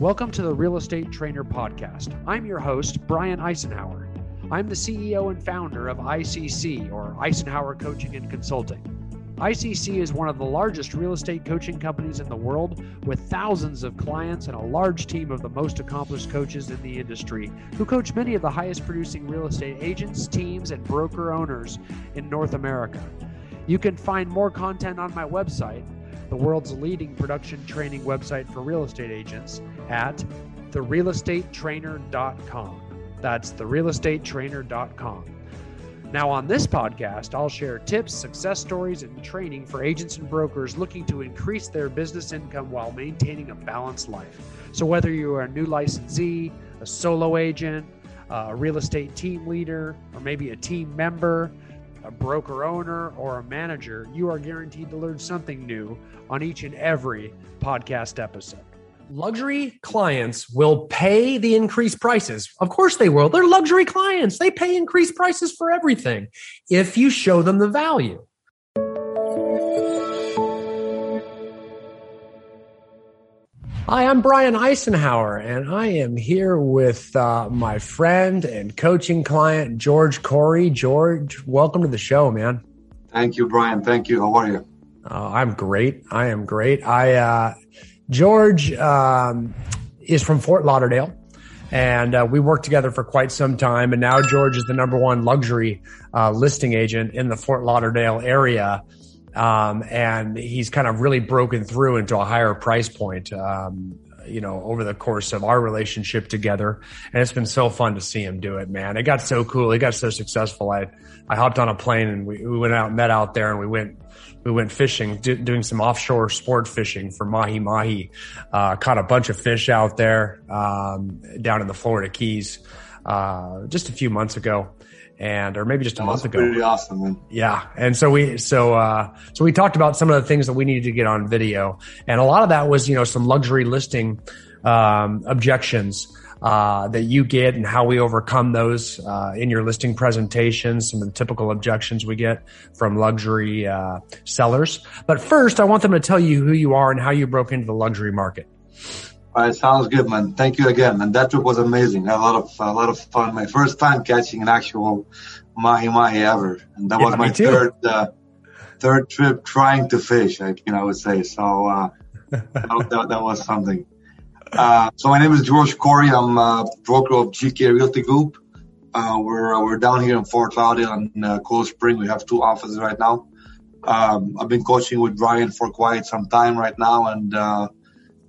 Welcome to the Real Estate Trainer Podcast. I'm your host, Brian Icenhower. I'm the CEO and founder of ICC, or Icenhower Coaching and Consulting. ICC is one of the largest real estate coaching companies in the world with thousands of clients and a large team of the most accomplished coaches in the industry who coach many of the highest producing real estate agents, teams, and broker owners in North America. You can find more content on my website, the world's leading production training website for real estate agents, at therealestatetrainer.com. That's therealestatetrainer.com. Now, on this podcast, I'll share tips, success stories, and training for agents and brokers looking to increase their business income while maintaining a balanced life. So, whether you are a new licensee, a solo agent, a real estate team leader, or maybe a team member, a broker owner, or a manager, you are guaranteed to learn something new on each and every podcast episode. Luxury clients will pay the increased prices. Of course they will. They're luxury clients. They pay increased prices for everything if you show them the value. Hi, I'm Brian Icenhower, and I am here with uh, my friend and coaching client, George Corey. George, welcome to the show, man. Thank you, Brian. Thank you. How are you? Uh, I'm great. I am great. I uh, George um, is from Fort Lauderdale, and uh, we worked together for quite some time. And now George is the number one luxury uh, listing agent in the Fort Lauderdale area um, and he's kind of really broken through into a higher price point. Um, you know, over the course of our relationship together, and it's been so fun to see him do it, man. It got so cool. It got so successful. I I hopped on a plane and we, we went out met out there, and we went we went fishing, do, doing some offshore sport fishing for mahi mahi. Uh, caught a bunch of fish out there um, down in the Florida Keys uh, just a few months ago and or maybe just a that month ago. Pretty awesome, man. Yeah, and so we so uh, so we talked about some of the things that we needed to get on video, and a lot of that was you know some luxury listing um, objections. Uh, that you get and how we overcome those uh, in your listing presentations, some of the typical objections we get from luxury uh, sellers. But first, I want them to tell you who you are and how you broke into the luxury market. All right, sounds good, man. Thank you again. And that trip was amazing. A lot of a lot of fun. My first time catching an actual mahi mahi ever, and that Yeah, was my third uh, third trip trying to fish. I, you know, I would say so. Uh, that, that, that was something. Uh, so my name is George Corey. I'm a broker of GK Realty Group. Uh, we're uh, we're down here in Fort Lauderdale and uh, Cold Spring. We have two offices right now. Um, I've been coaching with Brian for quite some time right now, and uh,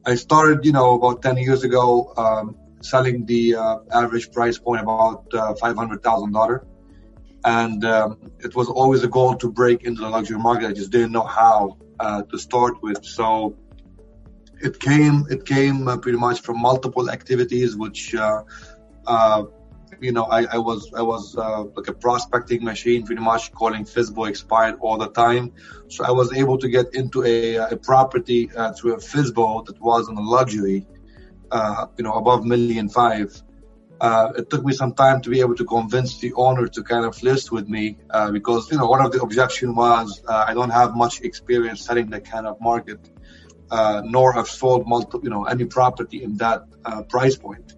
I started, you know, about 10 years ago, um, selling the uh, average price point about uh, $500,000. And um, it was always a goal to break into the luxury market. I just didn't know how uh, to start with. So it came, it came uh, pretty much from multiple activities, which, uh, uh, you know, I, I was, I was uh, like a prospecting machine, pretty much calling FSBO expired all the time. So I was able to get into a, a property uh, through a FSBO that was on a luxury, uh, you know, above million five. Uh, it took me some time to be able to convince the owner to kind of list with me uh, because, you know, one of the objection was uh, I don't have much experience selling that kind of market, uh, nor have sold multiple, you know, any property in that uh, price point.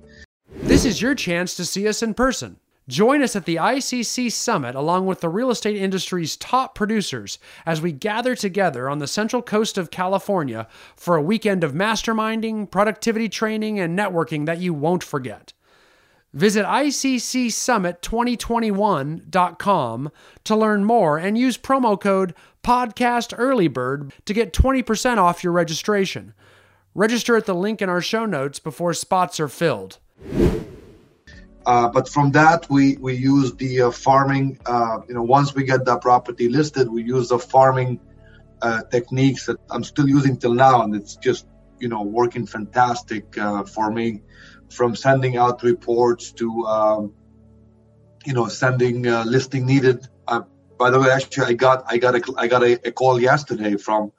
This is your chance to see us in person. Join us at the ICC Summit along with the real estate industry's top producers as we gather together on the central coast of California for a weekend of masterminding, productivity training, and networking that you won't forget. Visit ICCSummit2021.com to learn more and use promo code PODCASTEARLYBIRD to get 20% off your registration. Register at the link in our show notes before spots are filled. Uh, but from that, we we use the uh, farming. Uh, you know, once we get the property listed, we use the farming uh, techniques that I'm still using till now, and it's just you know working fantastic uh, for me. From sending out reports to um, you know sending uh, listing needed. By the way, actually, I got I got a I got a, a call yesterday from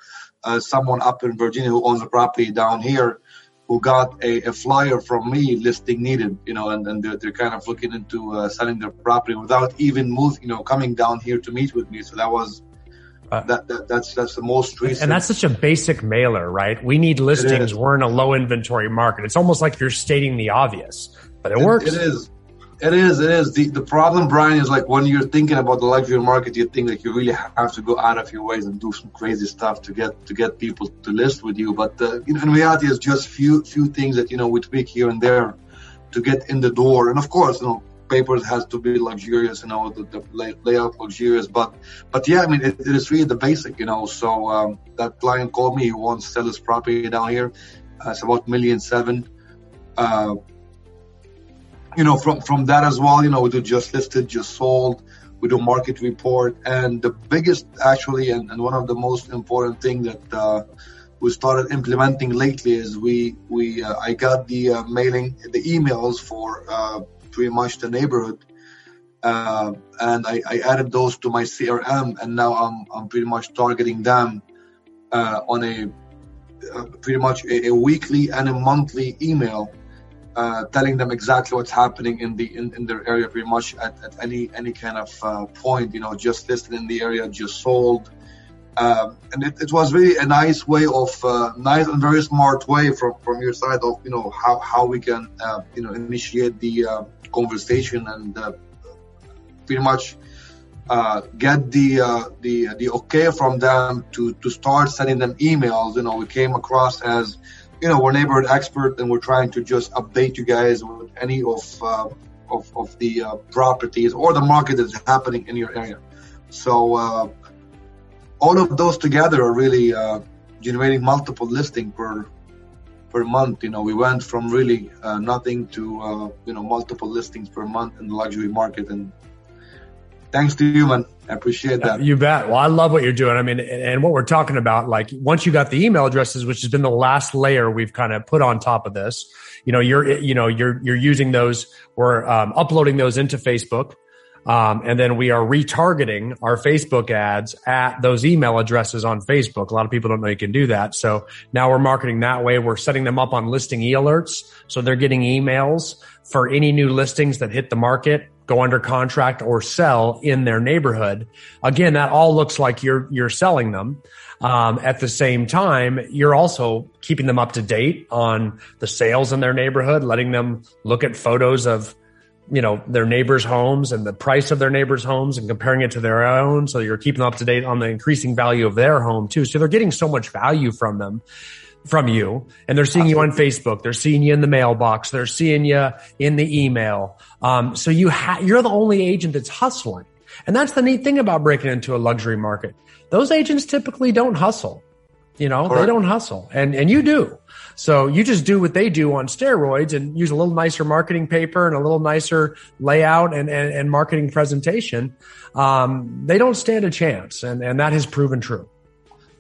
someone up in Virginia who owns a property down here who got a, a flyer from me listing needed, you know, and, and they're, they're kind of looking into uh, selling their property without even move, you know, coming down here to meet with me. So that was Uh, that, that, that's that's the most recent. And that's such a basic mailer, right? We need listings. We're in a low inventory market. It's almost like you're stating the obvious, but it, it works. It is. It is. It is. The the problem, Brian, is like when you're thinking about the luxury market, you think like you really have to go out of your ways and do some crazy stuff to get to get people to list with you. But uh, in, reality, it's just few few things that you know we tweak here and there to get in the door. And of course, you know, papers has to be luxurious, you know, the, the lay, layout luxurious. But, but yeah, I mean, it, it is really the basic, you know. So um, that client called me. He wants to sell his property down here. Uh, it's about million seven. Uh, you know, from from that as well, you know, we do just listed, just sold. We do market report, and the biggest actually, and, and one of the most important thing that uh, we started implementing lately is we we uh, I got the uh, mailing the emails for uh, pretty much the neighborhood. Uh, and I, I, added those to my CRM, and now I'm, I'm pretty much targeting them uh, on a uh, pretty much a, a, weekly and a monthly email, uh, telling them exactly what's happening in the in, in their area, pretty much at, at any any kind of uh, point. You know, just listed in the area, just sold. Um, and it, it, was really a nice way of uh, nice and very smart way from, from your side of you know how, how we can uh, you know initiate the uh, conversation and uh, pretty much uh, get the uh, the the okay from them to to start sending them emails. You know, we came across as you know we're neighborhood expert and we're trying to just update you guys with any of of, of the properties or the market that's happening in your area. So all of those together are really uh, generating multiple listing per per month. You know, we went from really uh, nothing to uh, you know multiple listings per month in the luxury market, and thanks to you, man. I appreciate that. You bet. Well, I love what you're doing. I mean, and what we're talking about, like once you got the email addresses, which has been the last layer we've kind of put on top of this, you know, you're, you know, you're, you're using those, we're um, uploading those into Facebook. Um, and then we are retargeting our Facebook ads at those email addresses on Facebook. A lot of people don't know you can do that. So now we're marketing that way. We're setting them up on listing e alerts. So they're getting emails for any new listings that hit the market, go under contract or sell in their neighborhood. Again, that all looks like you're, you're selling them. Um, at the same time, you're also keeping them up to date on the sales in their neighborhood, letting them look at photos of you know their neighbors' homes and the price of their neighbors' homes and comparing it to their own. So you're keeping up to date on the increasing value of their home too. So they're getting so much value from them, from you, and they're seeing you on Facebook. They're seeing you in the mailbox. They're seeing you in the email. Um, so you ha- you're the only agent that's hustling, and that's the neat thing about breaking into a luxury market. Those agents typically don't hustle. You know, Correct. they don't hustle, and and you do. So you just do what they do on steroids and use a little nicer marketing paper and a little nicer layout and, and, and marketing presentation. Um, they don't stand a chance. And, and that has proven true.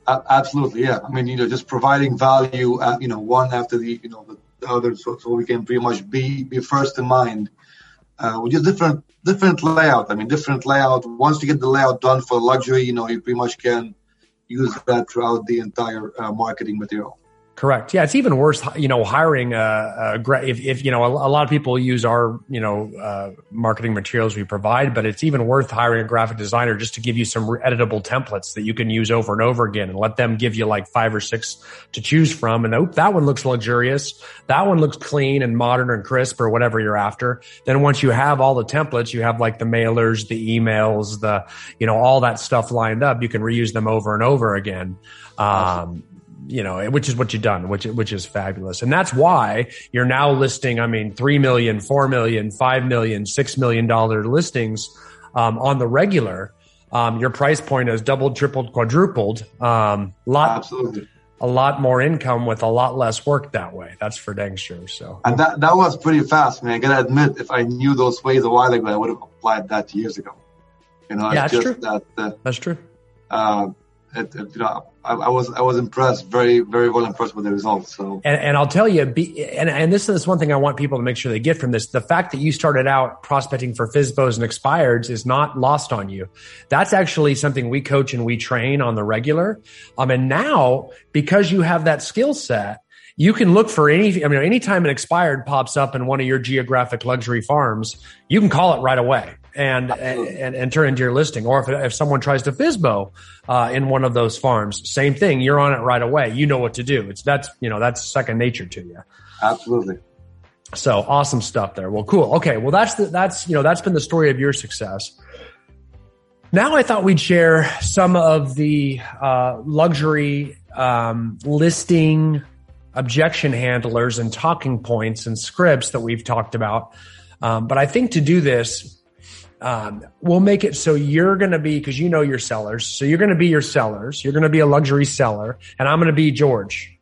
Absolutely. Yeah. I mean, you know, just providing value, uh, you know, one after the, you know, the other. So, so we can pretty much be, be first in mind. Uh, with just different, different layout. I mean, different layout. Once you get the layout done for luxury, you know, you pretty much can use that throughout the entire uh, marketing material. Correct. Yeah, it's even worse. You know, hiring a, a if, if you know a, a, lot of people use our you know uh, marketing materials we provide, but it's even worth hiring a graphic designer just to give you some editable templates that you can use over and over again, and let them give you like five or six to choose from. And oh, that one looks luxurious. That one looks clean and modern and crisp, or whatever you're after. Then once you have all the templates, you have like the mailers, the emails, the you know all that stuff lined up. You can reuse them over and over again. Um, you know, which is what you've done, which which is fabulous, and that's why you're now listing. I mean, three million, four million, five million, six million dollar listings um, on the regular. Um, your price point has doubled, tripled, quadrupled. Um, lot, Absolutely. A lot more income with a lot less work that way. That's for dang sure. So, and that that was pretty fast, man. I gotta admit, if I knew those ways a while ago, I would have applied that years ago. You know, yeah, that's true. That, uh, that's true. Uh, it, it, you know, I, I, was I was impressed, very very well impressed with the results. So, and, and I'll tell you, be, and and this is one thing I want people to make sure they get from this: the fact that you started out prospecting for FSBOs and expireds is not lost on you. That's actually something we coach and we train on the regular. Um, and now because you have that skill set, you can look for any, I mean, anytime an expired pops up in one of your geographic luxury farms, you can call it right away and, and, and turn into your listing. Or if, if someone tries to FSBO, uh, in one of those farms, same thing. You're on it right away. You know what to do. It's that's, you know, that's second nature to you. Absolutely. So awesome stuff there. Well, cool. Okay. Well, that's the, that's, you know, that's been the story of your success. Now I thought we'd share some of the, uh, luxury, um, listing objection handlers and talking points and scripts that we've talked about. Um, but I think to do this, um, we'll make it so you're going to be because you know your sellers. So you're going to be your sellers. You're going to be a luxury seller, and I'm going to be George.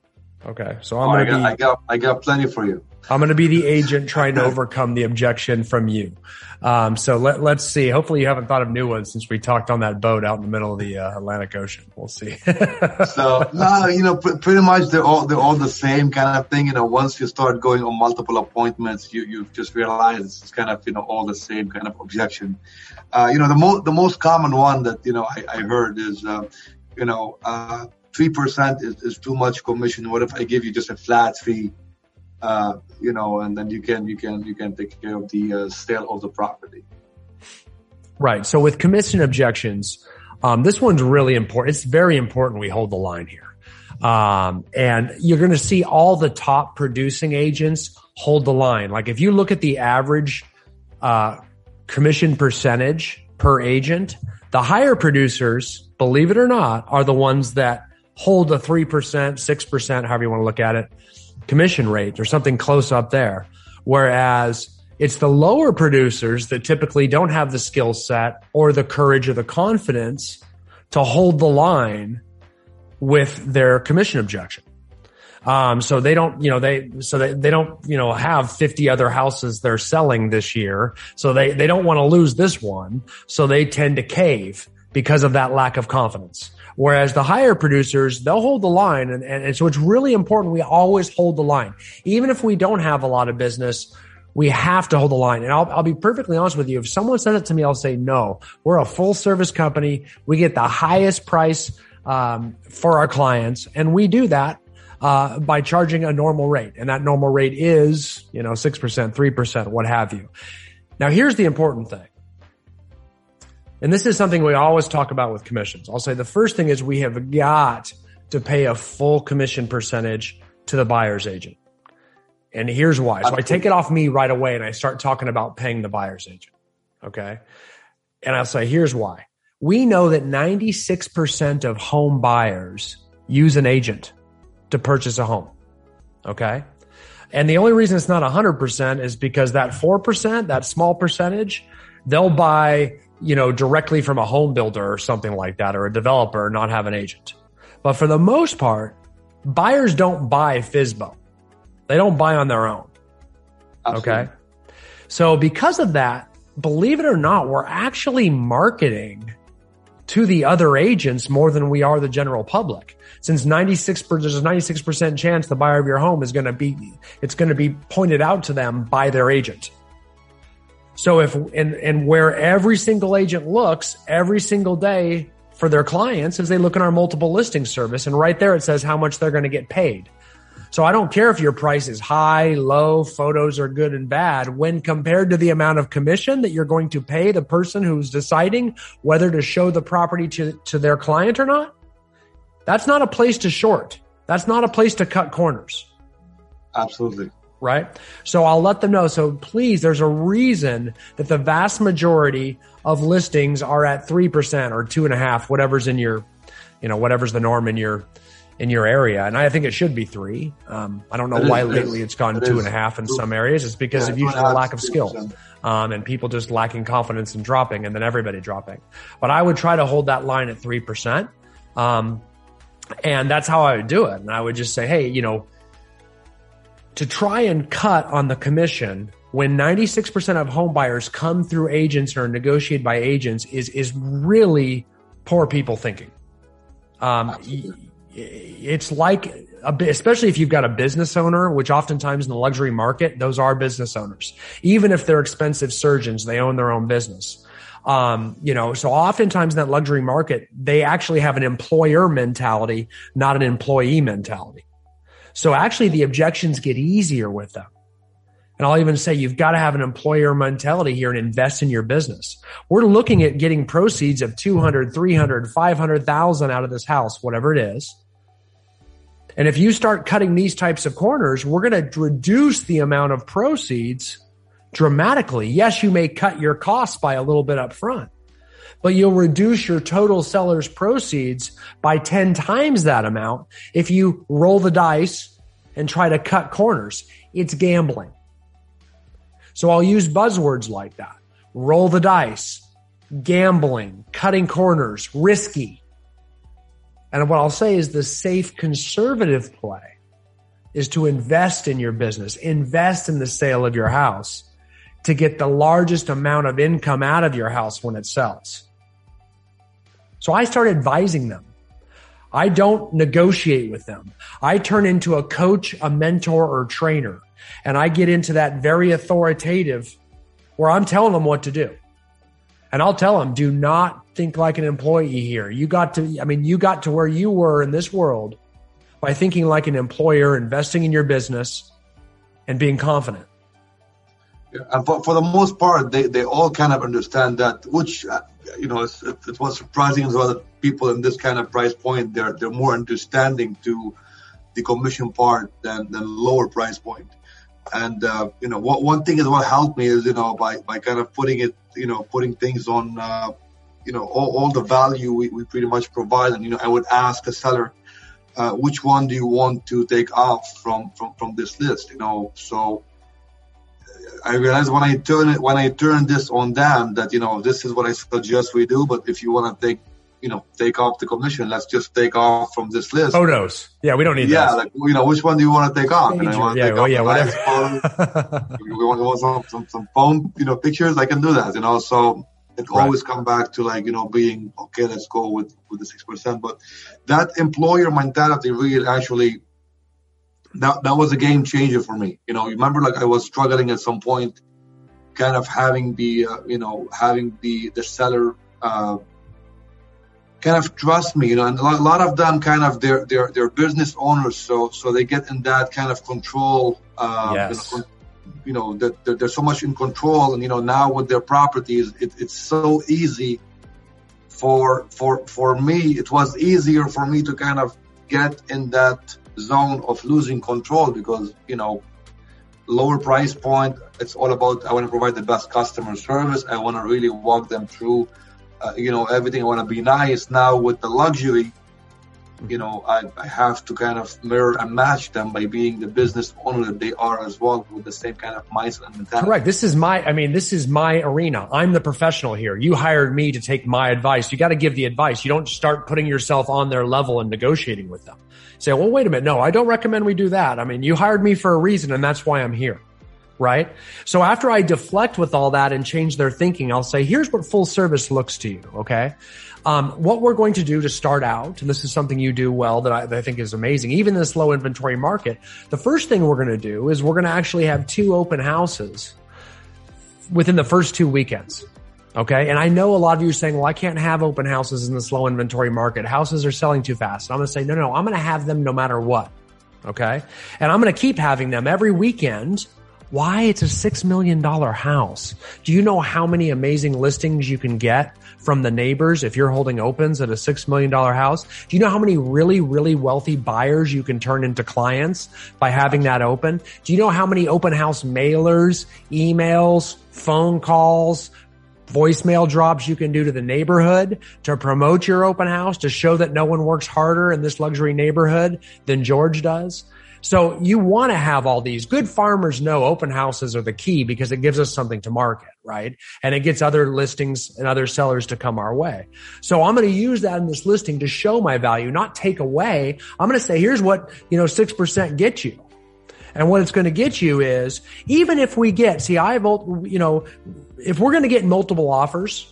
Okay, so I'm oh, going to be. I got I got plenty for you. I'm going to be the agent trying to overcome the objection from you. Um, so let, let's see. Hopefully you haven't thought of new ones since we talked on that boat out in the middle of the uh, Atlantic Ocean. We'll see. so no, you know, pr- pretty much they're all, they're all the same kind of thing. You know, once you start going on multiple appointments, you, you just realize it's kind of, you know, all the same kind of objection. Uh, you know, the most, the most common one that, you know, I, I heard is, uh, you know, uh, 3% is, is too much commission. What if I give you just a flat fee? Uh, you know, and then you can you can you can take care of the uh, sale of the property. Right. So with commission objections, um, this one's really important. It's very important we hold the line here. Um, and you're going to see all the top producing agents hold the line. Like if you look at the average uh, commission percentage per agent, the higher producers, believe it or not, are the ones that hold a 3%, 6%, however you want to look at it, commission rate or something close up there. Whereas it's the lower producers that typically don't have the skill set or the courage or the confidence to hold the line with their commission objection. Um, so they don't, you know, they, so they, they don't, you know, have 50 other houses they're selling this year. So they, they don't want to lose this one. So they tend to cave because of that lack of confidence. Whereas the higher producers, they'll hold the line. And, and, and so it's really important we always hold the line. Even if we don't have a lot of business, we have to hold the line. And I'll, I'll be perfectly honest with you. If someone says it to me, I'll say, no, we're a full service company. We get the highest price um, for our clients. And we do that uh, by charging a normal rate. And that normal rate is, you know, 6%, 3%, what have you. Now, here's the important thing. And this is something we always talk about with commissions. I'll say the first thing is we have got to pay a full commission percentage to the buyer's agent. And here's why. So I take it off me right away and I start talking about paying the buyer's agent. Okay. And I'll say, here's why. We know that 96% of home buyers use an agent to purchase a home. Okay. And the only reason it's not 100% is because that 4%, that small percentage, they'll buy you know, directly from a home builder or something like that or a developer, not have an agent. But for the most part, buyers don't buy FSBO. They don't buy on their own. Absolutely. Okay. So because of that, believe it or not, we're actually marketing to the other agents more than we are the general public. Since 96, there's a 96% chance the buyer of your home is going to be, it's going to be pointed out to them by their agent. So if and and where every single agent looks every single day for their clients is they look in our multiple listing service and right there it says how much they're going to get paid. So I don't care if your price is high, low, photos are good and bad when compared to the amount of commission that you're going to pay the person who's deciding whether to show the property to, to their client or not. That's not a place to short. That's not a place to cut corners. Absolutely right? So I'll let them know. So please, there's a reason that the vast majority of listings are at 3% or two and a half, whatever's in your, you know, whatever's the norm in your, in your area. And I think it should be three. Um, I don't know it why is, lately it it's gone it two and a half in some areas. It's because yeah, of usually a lack of skill. Um, and people just lacking confidence and dropping and then everybody dropping. But I would try to hold that line at 3%. Um, and that's how I would do it. And I would just say, Hey, you know, to try and cut on the commission when 96% of home buyers come through agents or negotiated by agents is is really poor people thinking. Um, it's like especially if you've got a business owner, which oftentimes in the luxury market, those are business owners. Even if they're expensive surgeons, they own their own business. Um, you know, so oftentimes in that luxury market, they actually have an employer mentality, not an employee mentality. So actually the objections get easier with them. And I'll even say you've got to have an employer mentality here and invest in your business. We're looking at getting proceeds of 200, 300, 500,000 out of this house, whatever it is. And if you start cutting these types of corners, we're going to reduce the amount of proceeds dramatically. Yes, you may cut your costs by a little bit up front, but you'll reduce your total seller's proceeds by 10 times that amount if you roll the dice and try to cut corners. It's gambling. So I'll use buzzwords like that. Roll the dice, gambling, cutting corners, risky. And what I'll say is the safe conservative play is to invest in your business, invest in the sale of your house to get the largest amount of income out of your house when it sells. So I start advising them. I don't negotiate with them. I turn into a coach, a mentor, or trainer. And I get into that very authoritative where I'm telling them what to do. And I'll tell them, do not think like an employee here. You got to, I mean, you got to where you were in this world by thinking like an employer, investing in your business and being confident. And for, for the most part, they, they all kind of understand that, which, you know, it, it was surprising as well that people in this kind of price point, they're, they're more understanding to the commission part than, than lower price point. And, uh, you know, what, one thing is what helped me is, you know, by, by kind of putting it, you know, putting things on, uh, you know, all, all the value we, we pretty much provide. And, you know, I would ask a seller, uh, which one do you want to take off from, from, from this list? You know, so I realized when I turn it, when I turn this on them that, you know, this is what I suggest we do. But if you want to take, you know, take off the commission, let's just take off from this list. Photos. Yeah. We don't need yeah, those. like, you know, which one do you want to take off? And I want to Yeah, take well, off yeah, whatever. we want, some, some, some phone, you know, pictures. I can do that, you know, so it Right. always come back to like, you know, being, okay, let's go with, with the 6%. But that employer mentality really actually, that, that was a game changer for me. You know, you remember like I was struggling at some point, kind of having the, uh, you know, having the, the seller, uh, kind of trust me, you know, and a lot, a lot of them kind of they're they're they're business owners, so so they get in that kind of control. Uh, Yes. You know, that that they're so much in control, and you know now with their properties, it, it's so easy for for for me. It was easier for me to kind of get in that zone of losing control because you know lower price point. It's all about I want to provide the best customer service. I want to really walk them through uh, you know everything. I want to be nice. Now with the luxury, you know, I, I have to kind of mirror and match them by being the business owner that they are as well, with the same kind of mindset and mentality. Correct. This is my, I mean, this is my arena. I'm the professional here. You hired me to take my advice. You got to give the advice. You don't start putting yourself on their level and negotiating with them. Say, well, wait a minute. No, I don't recommend we do that. I mean, you hired me for a reason and that's why I'm here. Right. So after I deflect with all that and change their thinking, I'll say, here's what full service looks to you. Okay. Um, what we're going to do to start out, and this is something you do well that I, that I think is amazing, even in this low inventory market, the first thing we're going to do is we're going to actually have two open houses within the first two weekends. Okay. And I know a lot of you are saying, well, I can't have open houses in this low inventory market. Houses are selling too fast. And I'm going to say, no, no, I'm going to have them no matter what. Okay. And I'm going to keep having them every weekend. Why? It's a $6 million house. Do you know how many amazing listings you can get from the neighbors if you're holding opens at a $6 million house? Do you know how many really, really wealthy buyers you can turn into clients by having that open? Do you know how many open house mailers, emails, phone calls, voicemail drops you can do to the neighborhood to promote your open house to show that no one works harder in this luxury neighborhood than George does. So you want to have all these good farmers know open houses are the key because it gives us something to market, right? And it gets other listings and other sellers to come our way. So I'm going to use that in this listing to show my value, not take away. I'm going to say, here's what, you know, 6% gets you. And what it's going to get you is even if we get, see, I've, you know, if we're going to get multiple offers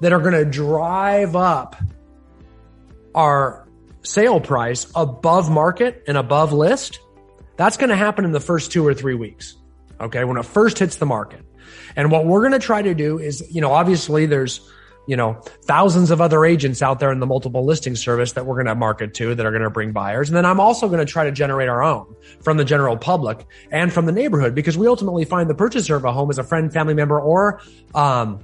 that are going to drive up our sale price above market and above list, that's going to happen in the first two or three weeks. Okay. When it first hits the market. And what we're going to try to do is, you know, obviously there's, you know, thousands of other agents out there in the multiple listing service that we're going to market to that are going to bring buyers. And then I'm also going to try to generate our own from the general public and from the neighborhood because we ultimately find the purchaser of a home as a friend, family member, or, um,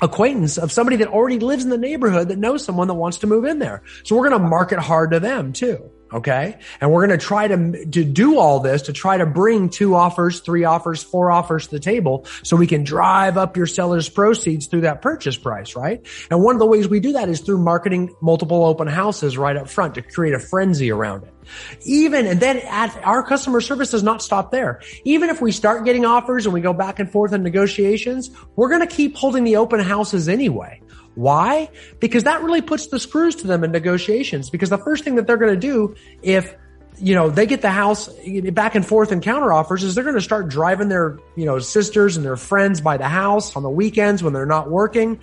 acquaintance of somebody that already lives in the neighborhood that knows someone that wants to move in there. So we're going to market hard to them too. Okay. And we're going to try to, to do all this to try to bring two offers, three offers, four offers to the table so we can drive up your seller's proceeds through that purchase price, right? And one of the ways we do that is through marketing multiple open houses right up front to create a frenzy around it. Even, and then at, our customer service does not stop there. Even if we start getting offers and we go back and forth in negotiations, we're going to keep holding the open houses anyway. Why? Because that really puts the screws to them in negotiations. Because the first thing that they're going to do if you know they get the house back and forth in counter offers is they're going to start driving their you know sisters and their friends by the house on the weekends when they're not working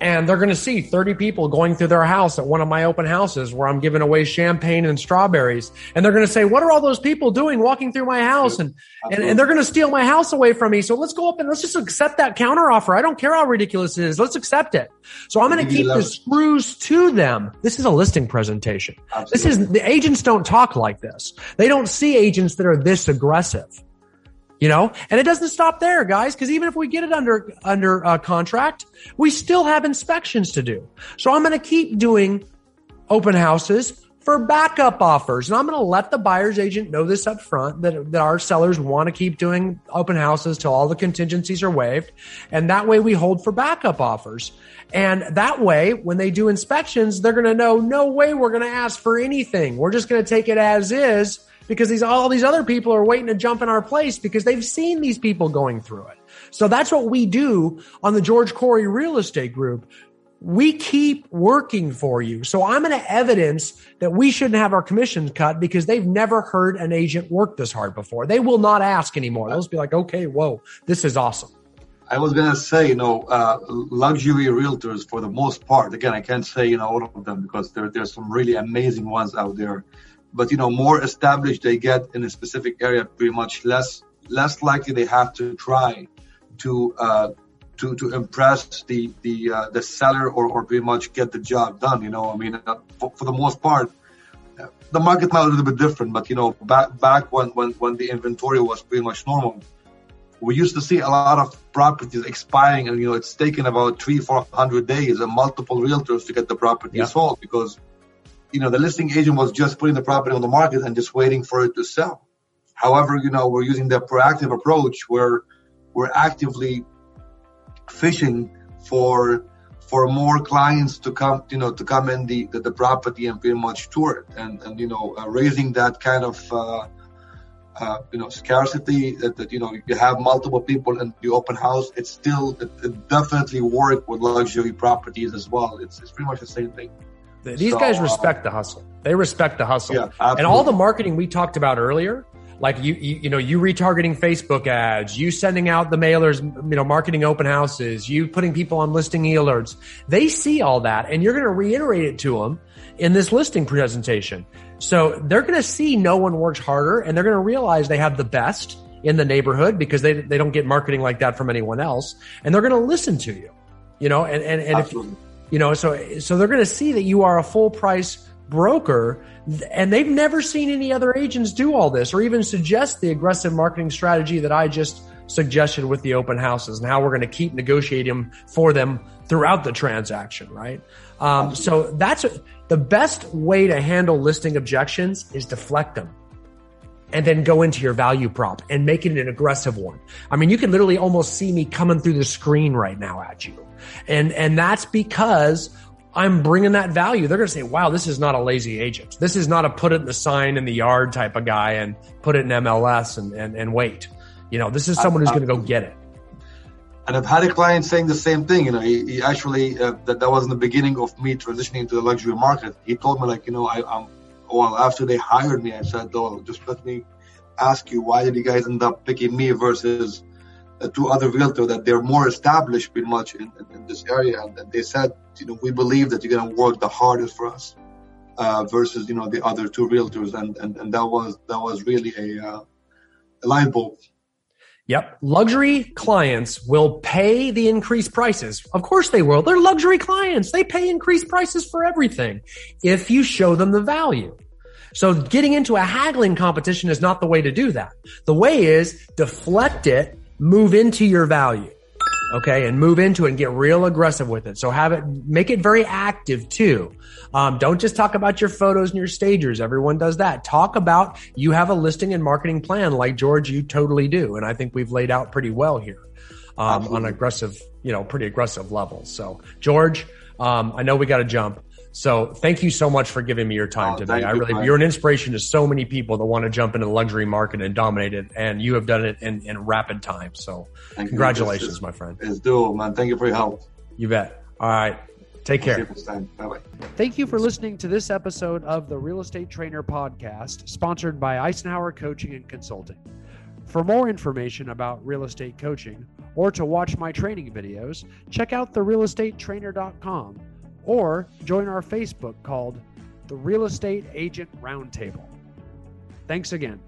and they're going to see 30 people going through their house at one of my open houses where I'm giving away champagne and strawberries. And they're going to say, what are all those people doing walking through my house? And, and, and, they're going to steal my house away from me. So let's go up and let's just accept that counter offer. I don't care how ridiculous it is. Let's accept it. So I'm going to keep the screws to them. This is a listing presentation. Absolutely. This is the agents don't talk like this. They don't see agents that are this aggressive you know? And it doesn't stop there guys because even if we get it under under uh, contract we still have inspections to do. So i'm going to keep doing open houses for backup offers and i'm going to let the buyer's agent know this up front that, that our sellers want to keep doing open houses till all the contingencies are waived and that way we hold for backup offers. And that way when they do inspections they're going to know no way we're going to ask for anything. We're just going to take it as is because these all these other people are waiting to jump in our place because they've seen these people going through it. So that's what we do on the George Corey Real Estate Group. We keep working for you. So I'm going to evidence that we shouldn't have our commissions cut because they've never heard an agent work this hard before. They will not ask anymore. They'll just be like, okay, whoa, this is awesome. I was gonna say, you know, uh, luxury realtors for the most part. Again, I can't say you know all of them because there there's some really amazing ones out there but you know more established they get in a specific area pretty much less less likely they have to try to uh, to to impress the the uh, the seller or, or pretty much get the job done you know i mean uh, for, for, the most part the market might be a little bit different but you know back back when when when the inventory was pretty much normal we used to see a lot of properties expiring and you know it's taken about three four hundred days and multiple realtors to get the property yeah. sold because you know, the listing agent was just putting the property on the market and just waiting for it to sell. However, you know, we're using the proactive approach where we're actively fishing for for more clients to come, you know, to come in the the, the property and pretty much tour it, and and you know, uh, raising that kind of uh, uh, you know scarcity that, that, you know you have multiple people in the open house. It's still it, it definitely work with luxury properties as well. It's it's pretty much the same thing. These so, guys respect the hustle. They respect the hustle. Yeah, and all the marketing we talked about earlier, like you, you, you know, you retargeting Facebook ads, you sending out the mailers, you know, marketing open houses, you putting people on listing e alerts. They see all that and you're going to reiterate it to them in this listing presentation. So they're going to see no one works harder and they're going to realize they have the best in the neighborhood because they, they don't get marketing like that from anyone else. And they're going to listen to you, you know, and, and, and if, you know, so so they're going to see that you are a full price broker and they've never seen any other agents do all this or even suggest the aggressive marketing strategy that I just suggested with the open houses and how we're going to keep negotiating for them throughout the transaction, right? Um, so that's the best way to handle listing objections is deflect them and then go into your value prop and make it an aggressive one. I mean, you can literally almost see me coming through the screen right now at you. And, and that's because I'm bringing that value. They're going to say, wow, this is not a lazy agent. This is not a put it in the sign in the yard type of guy and put it in MLS and, and, and wait. You know, this is someone who's going to go get it. And I've had a client saying the same thing. You know, he, he actually, uh, that, that was in the beginning of me transitioning into the luxury market. He told me, like, you know, I, I'm, well, after they hired me, I said, oh, just let me ask you, why did you guys end up picking me versus uh, two other realtors that they're more established pretty much in, in, this area. And they said, you know, we believe that you're going to work the hardest for us uh, versus, you know, the other two realtors. And, and, and that was, that was really a, uh, a light bulb. Yep. Luxury clients will pay the increased prices. Of course they will. They're luxury clients. They pay increased prices for everything if you show them the value. So getting into a haggling competition is not the way to do that. The way is deflect it, move into your value. Okay. And move into it and get real aggressive with it. So have it, make it very active too. Um, don't just talk about your photos and your stagers. Everyone does that. Talk about you have a listing and marketing plan like George, you totally do. And I think we've laid out pretty well here. Um, on aggressive, you know, pretty aggressive levels. So George, um, I know we got to jump. So thank you so much for giving me your time Oh, today. I you, really, Brian. you're an inspiration to so many people that want to jump into the luxury market and dominate it. And you have done it in, in rapid time. So Thank congratulations, It's, my friend. it's doable, man. Thank you for your help. You bet. All right. Take See you care. next time. Bye bye. Thank you for listening to this episode of the Real Estate Trainer Podcast, sponsored by Icenhower Coaching and Consulting. For more information about real estate coaching or to watch my training videos, check out therealestatetrainer.com or join our Facebook called the Real Estate Agent Roundtable. Thanks again.